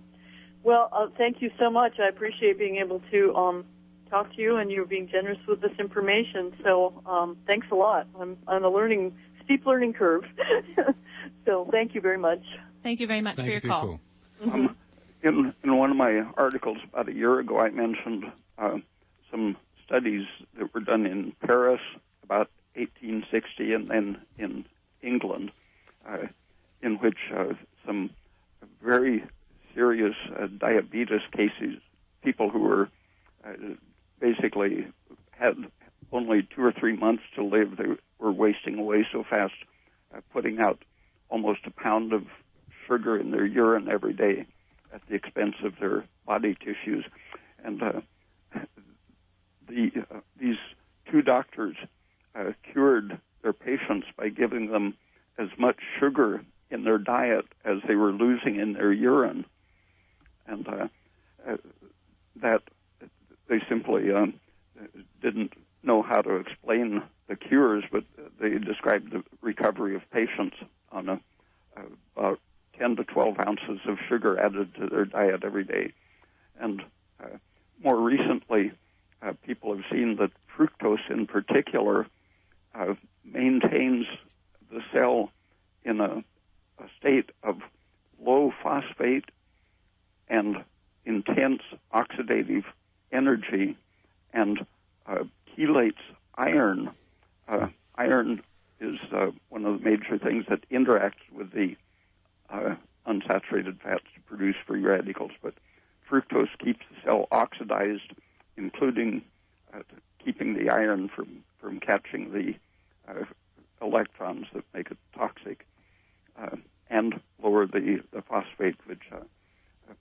Well, uh, thank you so much. I appreciate being able to um, talk to you, and you're being generous with this information. So, um, thanks a lot. I'm on a learning steep learning curve. so, thank you very much.
Thank you very much
Thank
for your call.
call.
Um, in, in one of my articles about a year ago, I mentioned uh, some studies that were done in Paris about 1860 and then in England, uh, in which uh, some very serious uh, diabetes cases, people who were uh, basically had only two or three months to live, they were wasting away so fast, uh, putting out almost a pound of sugar in their urine every day at the expense of their body tissues. And uh, the uh, these two doctors uh, cured their patients by giving them as much sugar in their diet as they were losing in their urine, and uh, uh, that they simply um, didn't know how to explain the cures, but they described the recovery of patients on a, about 10 to 12 ounces of sugar added to their diet every day. And uh, more recently, uh, people have seen that fructose in particular uh, maintains the cell in a, a state of low phosphate and intense oxidative energy and uh, chelates iron. Uh, iron is uh, one of the major things that interacts with the uh, unsaturated fats to produce free radicals, but fructose keeps the cell oxidized, including uh, keeping the iron from, from catching the uh, electrons that make it toxic, and lower the, the phosphate, which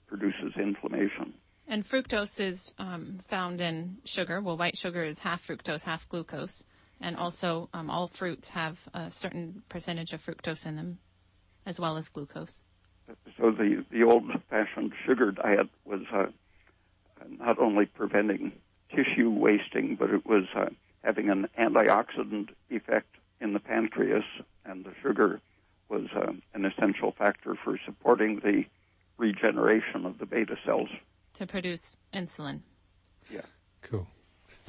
produces inflammation.
And fructose is um, found in sugar. Well, white sugar is half fructose, half glucose. And also, um, all fruits have a certain percentage of fructose in them, as well as glucose.
So the, the old-fashioned sugar diet was uh, not only preventing tissue wasting, but it was uh, having an antioxidant effect in the pancreas, and the sugar was uh, an essential factor for supporting the regeneration of the beta cells
to produce insulin.
Yeah.
Cool.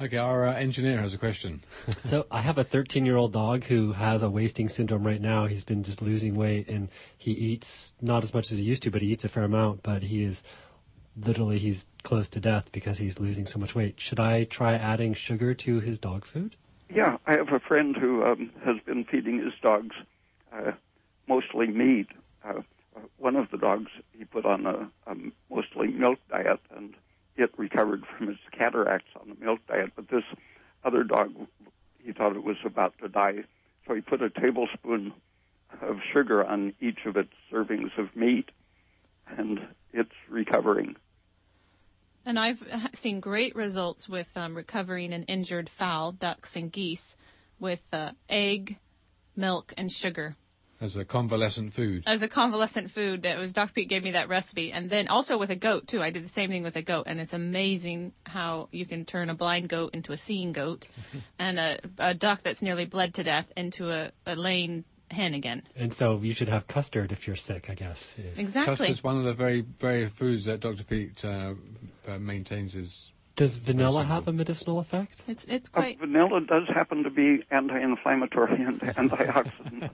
Okay, our uh, engineer has a question.
so I have a 13 year old dog who has a wasting syndrome right now. He's been just losing weight and he eats not as much as he used to, but he eats a fair amount. But he is literally he's close to death because he's losing so much weight. Should I try adding sugar to his dog food?
Yeah, I have a friend who um, has been feeding his dogs uh, mostly meat. Uh, one of the dogs he put on a, a mostly milk diet, and it recovered from its cataracts on the milk diet. But this other dog, he thought it was about to die, so he put a tablespoon of sugar on each of its servings of meat, and it's recovering.
And I've seen great results with um, recovering an injured fowl, ducks and geese, with uh, egg, milk, and sugar
as a convalescent food.
as a convalescent food. That was Dr. Peat gave me that recipe, and then also with a goat too. I did the same thing with a goat, and it's amazing how you can turn a blind goat into a seeing goat, and a, a duck that's nearly bled to death into a, a laying hen again.
And so you should have custard if you're sick, I guess. is-
Exactly.
Custard's one of the very, very foods that Dr. Peat uh, uh, maintains is.
Does vanilla have a medicinal effect?
It's it's
Uh,
quite.
vanilla does happen to be anti-inflammatory and antioxidant.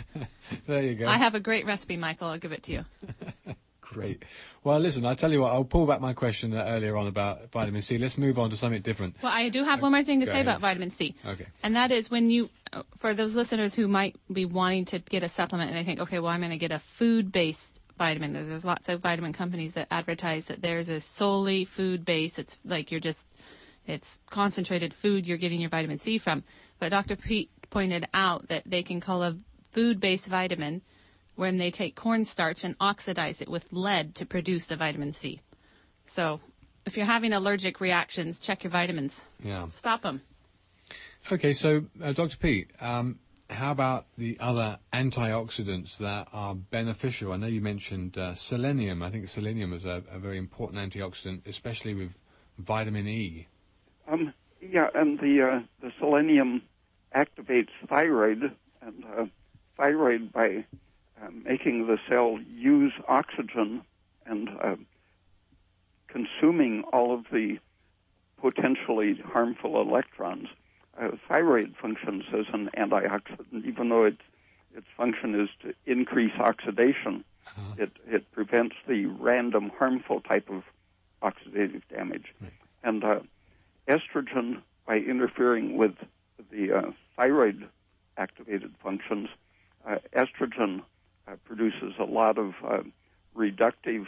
there you go.
I have a great recipe, Michael. I'll give it to you.
Great. Well, listen, I'll tell you what, I'll pull back my question uh, earlier on about vitamin C. Let's move on to something different.
Well, I do have one more thing to
Go
say
ahead.
about vitamin C.
Okay.
And that is when you, uh, for those listeners who might be wanting to get a supplement and they think, okay, well, I'm going to get a food based vitamin. There's, there's lots of vitamin companies that advertise that theirs is solely food based. It's like you're just, it's concentrated food you're getting your vitamin C from. But Dr. Peat pointed out that they can call a food based vitamin when they take cornstarch and oxidize it with lead to produce the vitamin C. So if you're having allergic reactions, check your vitamins.
Yeah.
Stop them.
Okay, so uh, Dr. Peat, um, how about the other antioxidants that are beneficial? I know you mentioned uh, selenium. I think selenium is a, a very important antioxidant, especially with vitamin E.
Um, yeah, and the uh, the selenium activates thyroid, and uh, thyroid by uh, making the cell use oxygen and uh, consuming all of the potentially harmful electrons. Uh, thyroid functions as an antioxidant, even though its its function is to increase oxidation.
Uh-huh.
It it prevents the random harmful type of oxidative damage, and uh, estrogen by interfering with the uh, thyroid activated functions, uh, estrogen uh, produces a lot of uh, reductive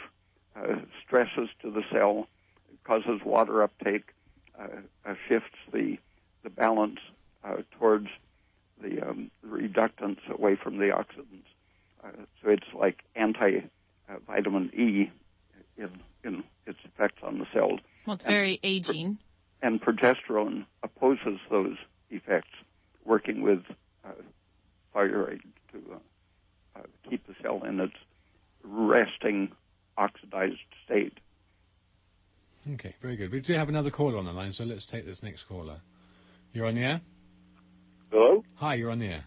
uh, stresses to the cell, causes water uptake, uh, uh, shifts the the balance uh, towards the um, reductants away from the oxidants. Uh, so it's like anti uh, vitamin E in in its effects on the cells
Well, it's
And-
very aging.
and progesterone opposes those effects, working with uh, thyroid to uh, uh, keep the cell in its resting oxidized state.
Okay, very good. We do have another caller on the line, so let's take this next caller. You're on the air?
Hello?
Hi, you're on the air.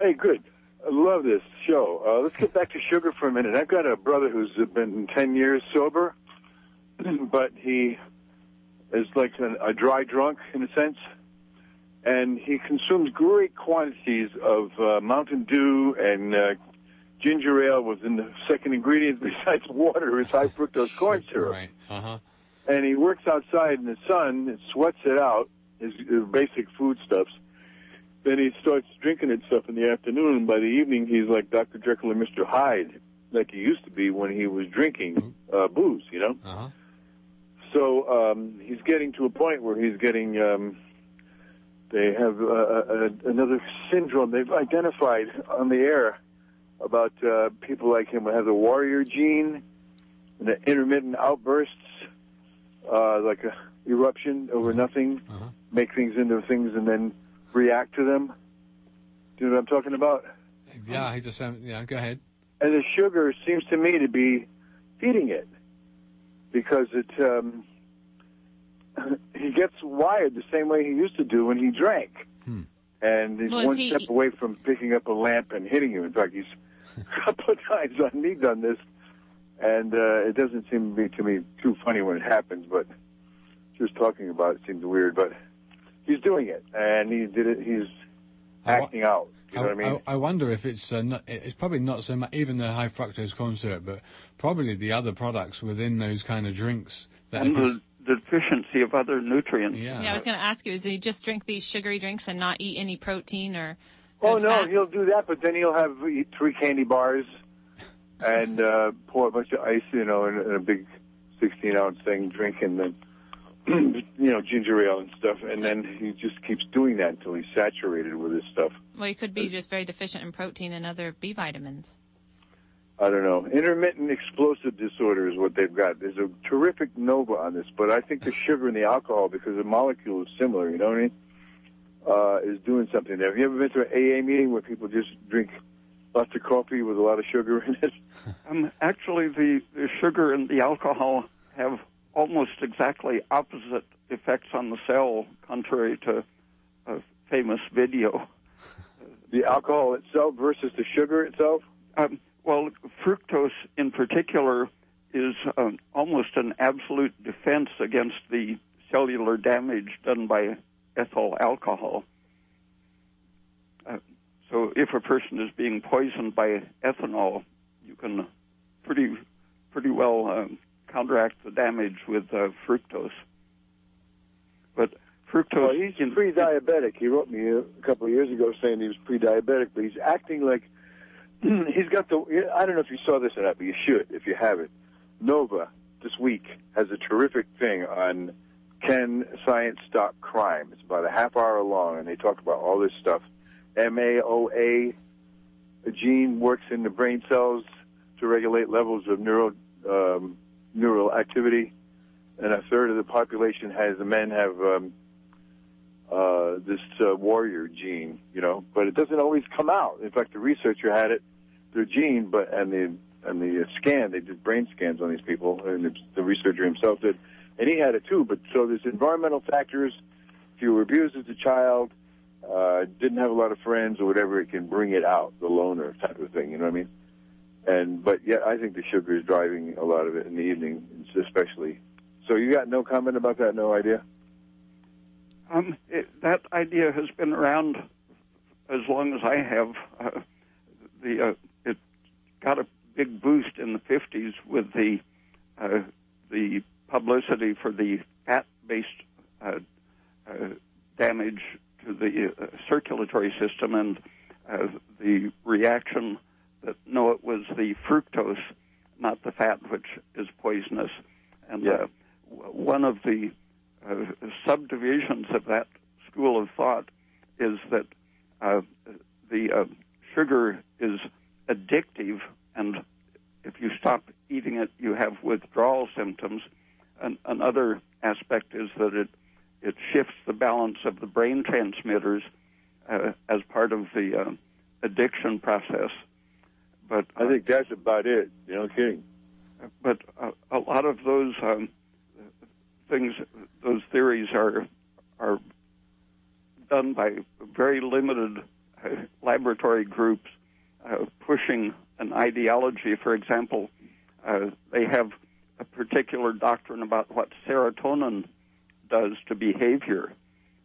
Hey, good. I love this show. Uh, let's get back to sugar for a minute. I've got a brother who's been 10 years sober, but he is like an, a dry drunk in a sense. And he consumes great quantities of uh, Mountain Dew and uh, ginger ale was in the second ingredient besides water is high fructose corn syrup.
Right. Uh huh.
and he works outside in the sun and sweats it out, his, his basic foodstuffs. Then he starts drinking it stuff in the afternoon, and by the evening he's like Dr. Jekyll and Mr. Hyde, like he used to be when he was drinking uh, booze, you know?
Uh huh.
So um, he's getting to a point where he's getting. Um, they have uh, uh, another syndrome they've identified on the air about uh, people like him who have the warrior gene, and the intermittent outbursts, uh, like a eruption over nothing,
Uh-huh.
make things into things, and then react to them. Do you know what I'm talking about?
Yeah, he just um, yeah. Go ahead.
and the sugar seems to me to be feeding it because it um, he gets wired the same way he used to do when he drank,
Hmm.
and he's
Well,
one
he-
step away from picking up a lamp and hitting you. In fact, he's a couple of times on me done this, and uh, it doesn't seem to be to me too funny when it happens, but just talking about it seems weird. But he's doing it, and he did it. He's
I wa-
acting out. You know
I,
what I mean?
I, I wonder if it's uh, not, it's probably not so much even the high fructose corn syrup, but probably the other products within those kind of drinks that
and
if
the deficiency of other nutrients.
yeah.
Yeah, I was going to ask you, is he just drink these sugary drinks and not eat any protein or?
Oh no,
fats?
he'll do that, but then he'll have eat three candy bars and uh, pour a bunch of ice, you know, in, in a big 16 ounce thing, drink, and then you know ginger ale and stuff, and then he just keeps doing that until he's saturated with his stuff.
Well, he could be just very deficient in protein and other B vitamins.
I don't know, intermittent explosive disorder is what they've got. There's a terrific Nova on this, but I think the sugar and the alcohol, because the molecule is similar, you know what I mean, uh, is doing something there. Have you ever been to an AA meeting where people just drink lots of coffee with a lot of sugar in it?
Um, actually, the, the sugar and the alcohol have almost exactly opposite effects on the cell, contrary to a famous video.
The alcohol itself versus the sugar itself?
Um, well, fructose in particular is um, almost an absolute defense against the cellular damage done by ethyl alcohol. Uh, so if a person is being poisoned by ethanol, you can pretty pretty well um, counteract the damage with uh, fructose. But fructose.
Well, he's pre-diabetic. He wrote me a couple of years ago saying he was pre-diabetic, but he's acting like he's got the. I don't know if you saw this or not, but you should if you haven't. Nova this week has a terrific thing on Can Science Stop Crime. It's about a half hour long, and they talk about all this stuff. MAOA, a gene works in the brain cells to regulate levels of neuro um, activity, and a third of the population has the men have um, uh, this uh, warrior gene, you know, but it doesn't always come out. In fact, the researcher had it, their gene, but and the and the scan, they did brain scans on these people, and the, the researcher himself did, and he had it too. But so there's environmental factors. If you were abused as a child, uh, didn't have a lot of friends or whatever, it can bring it out, the loner type of thing. You know what I mean? And but yeah, I think the sugar is driving a lot of it in the evening, especially. So you got no comment about that? No idea?
Um, it, that idea has been around as long as I have. Uh, the uh, it got a big boost in the 50s with the uh, the publicity for the fat-based uh, uh, damage to the uh, circulatory system and uh, the reaction that no, it was the fructose, not the fat, which is poisonous. And
Yeah.
uh, one of the uh, subdivisions of that school of thought is that uh, the uh, sugar is addictive, and if you stop eating it, you have withdrawal symptoms. And another aspect is that it it shifts the balance of the brain transmitters uh, as part of the uh, addiction process. But uh,
I think that's about it. You know, kidding.
but uh, a lot of those um, things, those theories are are done by very limited uh, laboratory groups uh, pushing an ideology. For example, uh, they have a particular doctrine about what serotonin does to behavior,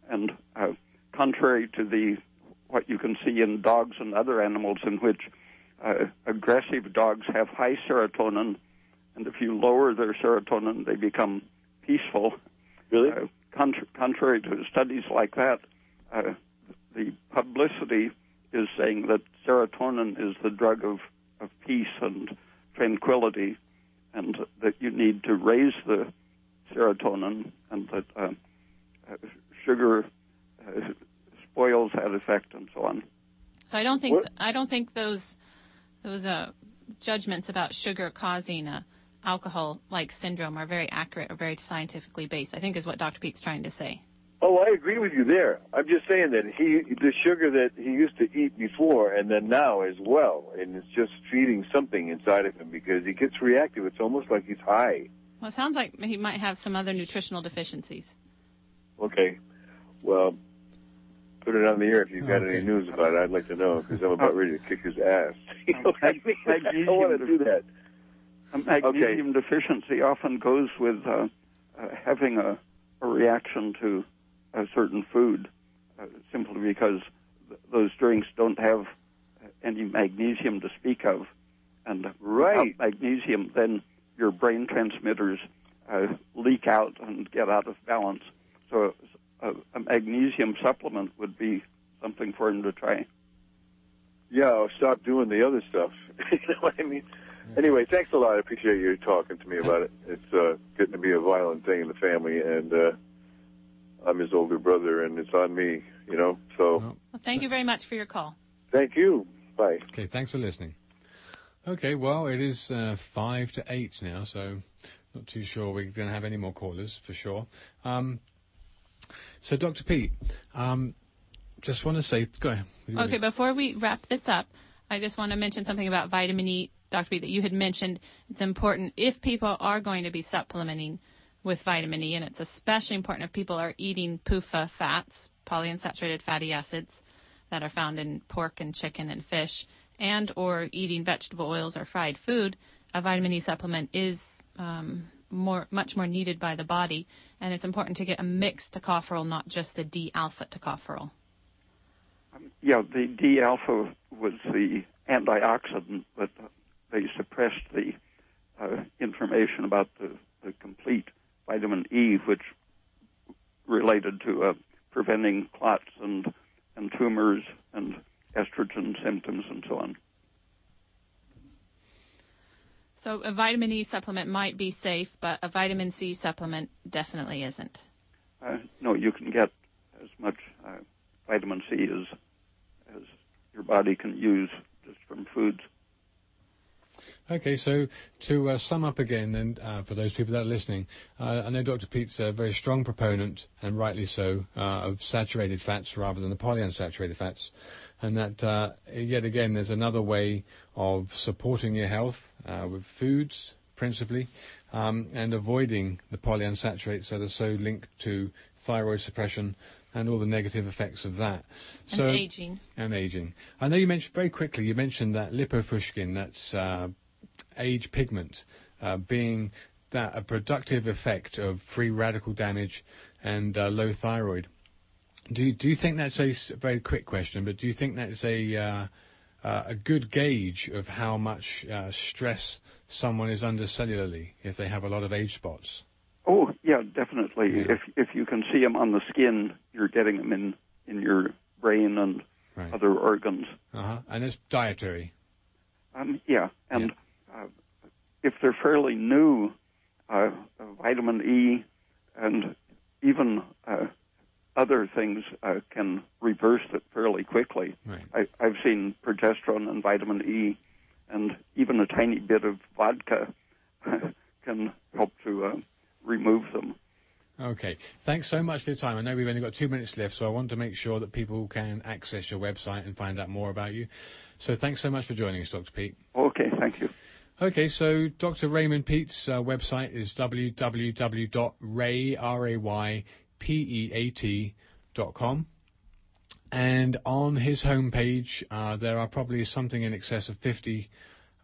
and uh, contrary to the what you can see in dogs and other animals, in which uh, aggressive dogs have high serotonin, and if you lower their serotonin, they become peaceful.
Really?
Uh, contr- contrary to studies like that, uh, the publicity is saying that serotonin is the drug of, of peace and tranquility, and that you need to raise the serotonin, and that uh, uh, sugar uh, spoils that effect, and so on.
So I don't think
What-
I don't think those those uh, judgments about sugar causing a alcohol-like syndrome are very accurate or very scientifically based. I think is what Dr. Peat's trying to say.
Oh, I agree with you there. I'm just saying that he, the sugar that he used to eat before and then now as well, and it's just feeding something inside of him because he gets reactive. It's almost like he's high.
Well, it sounds like he might have some other nutritional deficiencies.
Okay, well, put it on the air if you've got
Okay.
any news about it. I'd like to know because I'm about ready to kick his ass. you know what I mean? I don't want to do that.
A magnesium deficiency often goes with uh, uh, having a, a reaction to a certain food, uh, simply because th- those drinks don't have uh, any magnesium to speak of, and
Right.
without magnesium, then your brain transmitters uh, leak out and get out of balance. So a, a magnesium supplement would be something for him to try.
Yeah, I'll stop doing the other stuff. you know what I mean? Anyway, thanks a lot. I appreciate you talking to me about it. It's uh, getting to be a violent thing in the family, and uh, I'm his older brother, and it's on me, you know. So
Well,
Well, thank you very much for your call.
thank you. Bye.
Okay, thanks for listening. Okay, well, it is uh, five to eight now, so not too sure we're going to have any more callers for sure. Um, so, Dr. Peat, um, just want to say, go ahead.
Okay, before we wrap this up, I just want to mention something about vitamin E, Dr. Peat, that you had mentioned. It's important if people are going to be supplementing with vitamin E, and it's especially important if people are eating PUFA fats, polyunsaturated fatty acids that are found in pork and chicken and fish, and or eating vegetable oils or fried food. A vitamin E supplement is um, more, much more needed by the body, and it's important to get a mixed tocopherol, not just the D alpha tocopherol.
Um, yeah, the D alpha was the antioxidant, but they suppressed the uh, information about the, the, complete vitamin E, which related to uh, preventing clots and and tumors and estrogen symptoms and so on.
So a vitamin E supplement might be safe, but a vitamin C supplement definitely isn't.
Uh, no, you can get as much uh, vitamin C as as your body can use just from foods.
Okay, so to uh, sum up again, and uh, for those people that are listening, uh, I know Dr. Peat's a very strong proponent, and rightly so, uh, of saturated fats rather than the polyunsaturated fats, and that uh, yet again there's another way of supporting your health uh, with foods principally, um, and avoiding the polyunsaturates that are so linked to thyroid suppression and all the negative effects of that.
And so, aging.
And aging. I know you mentioned very quickly. You mentioned that lipofuscin, That's age pigment uh, being that a productive effect of free radical damage and uh, low thyroid. Do you, do you think that's a very quick question? But do you think that's a uh, uh, a good gauge of how much uh, stress someone is under cellularly if they have a lot of age spots?
Oh yeah, definitely. Yeah. If if you can see them on the skin, you're getting them in in your brain and right. other organs.
Uh-huh. And it's dietary.
Um, yeah, and yeah uh, if they're fairly new, uh, vitamin E and even uh, other things uh, can reverse it fairly quickly.
Right.
I, have seen progesterone and vitamin E, and even a tiny bit of vodka can help to uh, remove them.
Okay. Thanks so much for your time. I know we've only got two minutes left, so I want to make sure that people can access your website and find out more about you. So thanks so much for joining us, Dr. Peat.
Okay, thank you.
Okay, so Dr. Raymond Peat's uh, website is www.ray.com. And on his homepage, uh, there are probably something in excess of 50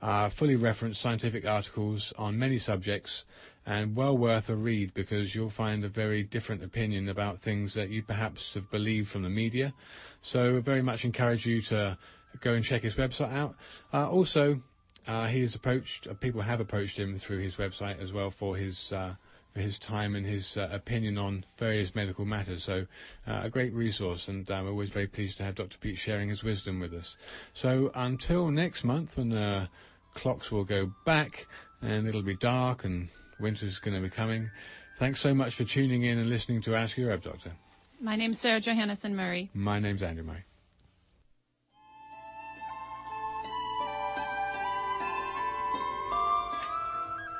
uh, fully referenced scientific articles on many subjects and well worth a read because you'll find a very different opinion about things that you perhaps have believed from the media. So very much encourage you to go and check his website out. Uh, also, uh, he has approached, uh, people have approached him through his website as well for his uh, for his time and his uh, opinion on various medical matters. So, uh, a great resource, and I'm always very pleased to have Dr. Peat sharing his wisdom with us. So, until next month, when the clocks will go back and it'll be dark and winter's going to be coming. Thanks so much for tuning in and listening to Ask Your Herb Doctor.
My name's Sarah Johannesson Murray.
My name's Andrew Murray.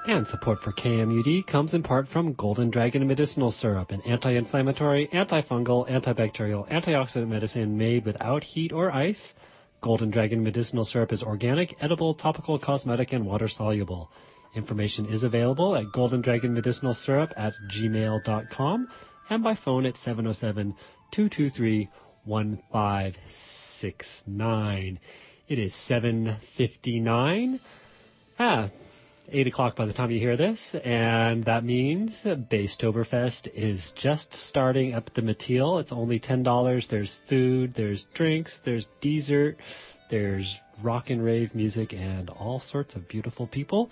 And support for KMUD comes in part from Golden Dragon Medicinal Syrup, an anti-inflammatory, antifungal, antibacterial, antioxidant medicine made without heat or ice. Golden Dragon Medicinal Syrup is organic, edible, topical, cosmetic, and water-soluble. Information is available at Golden Dragon Medicinal Syrup at gmail.com and by phone at 707-223-1569. It is 7.59. Ah, 8 o'clock by the time you hear this, and that means Baystoberfest is just starting up the Mateel. It's only $10. There's food, there's drinks, there's dessert, there's rock and rave music, and all sorts of beautiful people.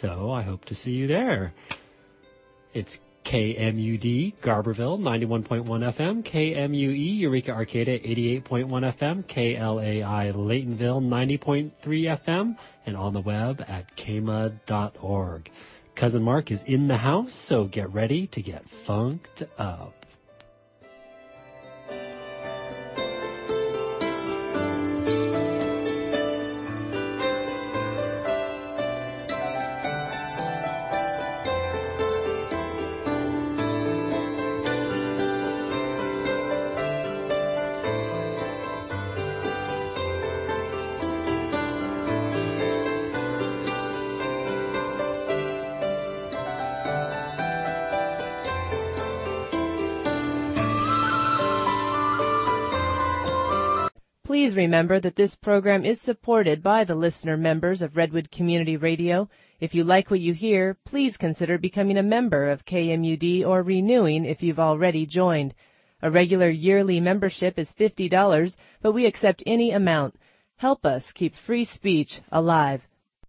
So I hope to see you there. It's KMUD Garberville 91.1 FM, KMUE Eureka Arcata 88.1 FM, KLAI Laytonville 90.3 FM, and on the web at kmud.org. Cousin Mark is in the house, so get ready to get funked up.
Remember that this program is supported by the listener members of Redwood Community Radio. If you like what you hear, please consider becoming a member of KMUD or renewing if you've already joined. A regular yearly membership is $50, but we accept any amount. Help us keep free speech alive.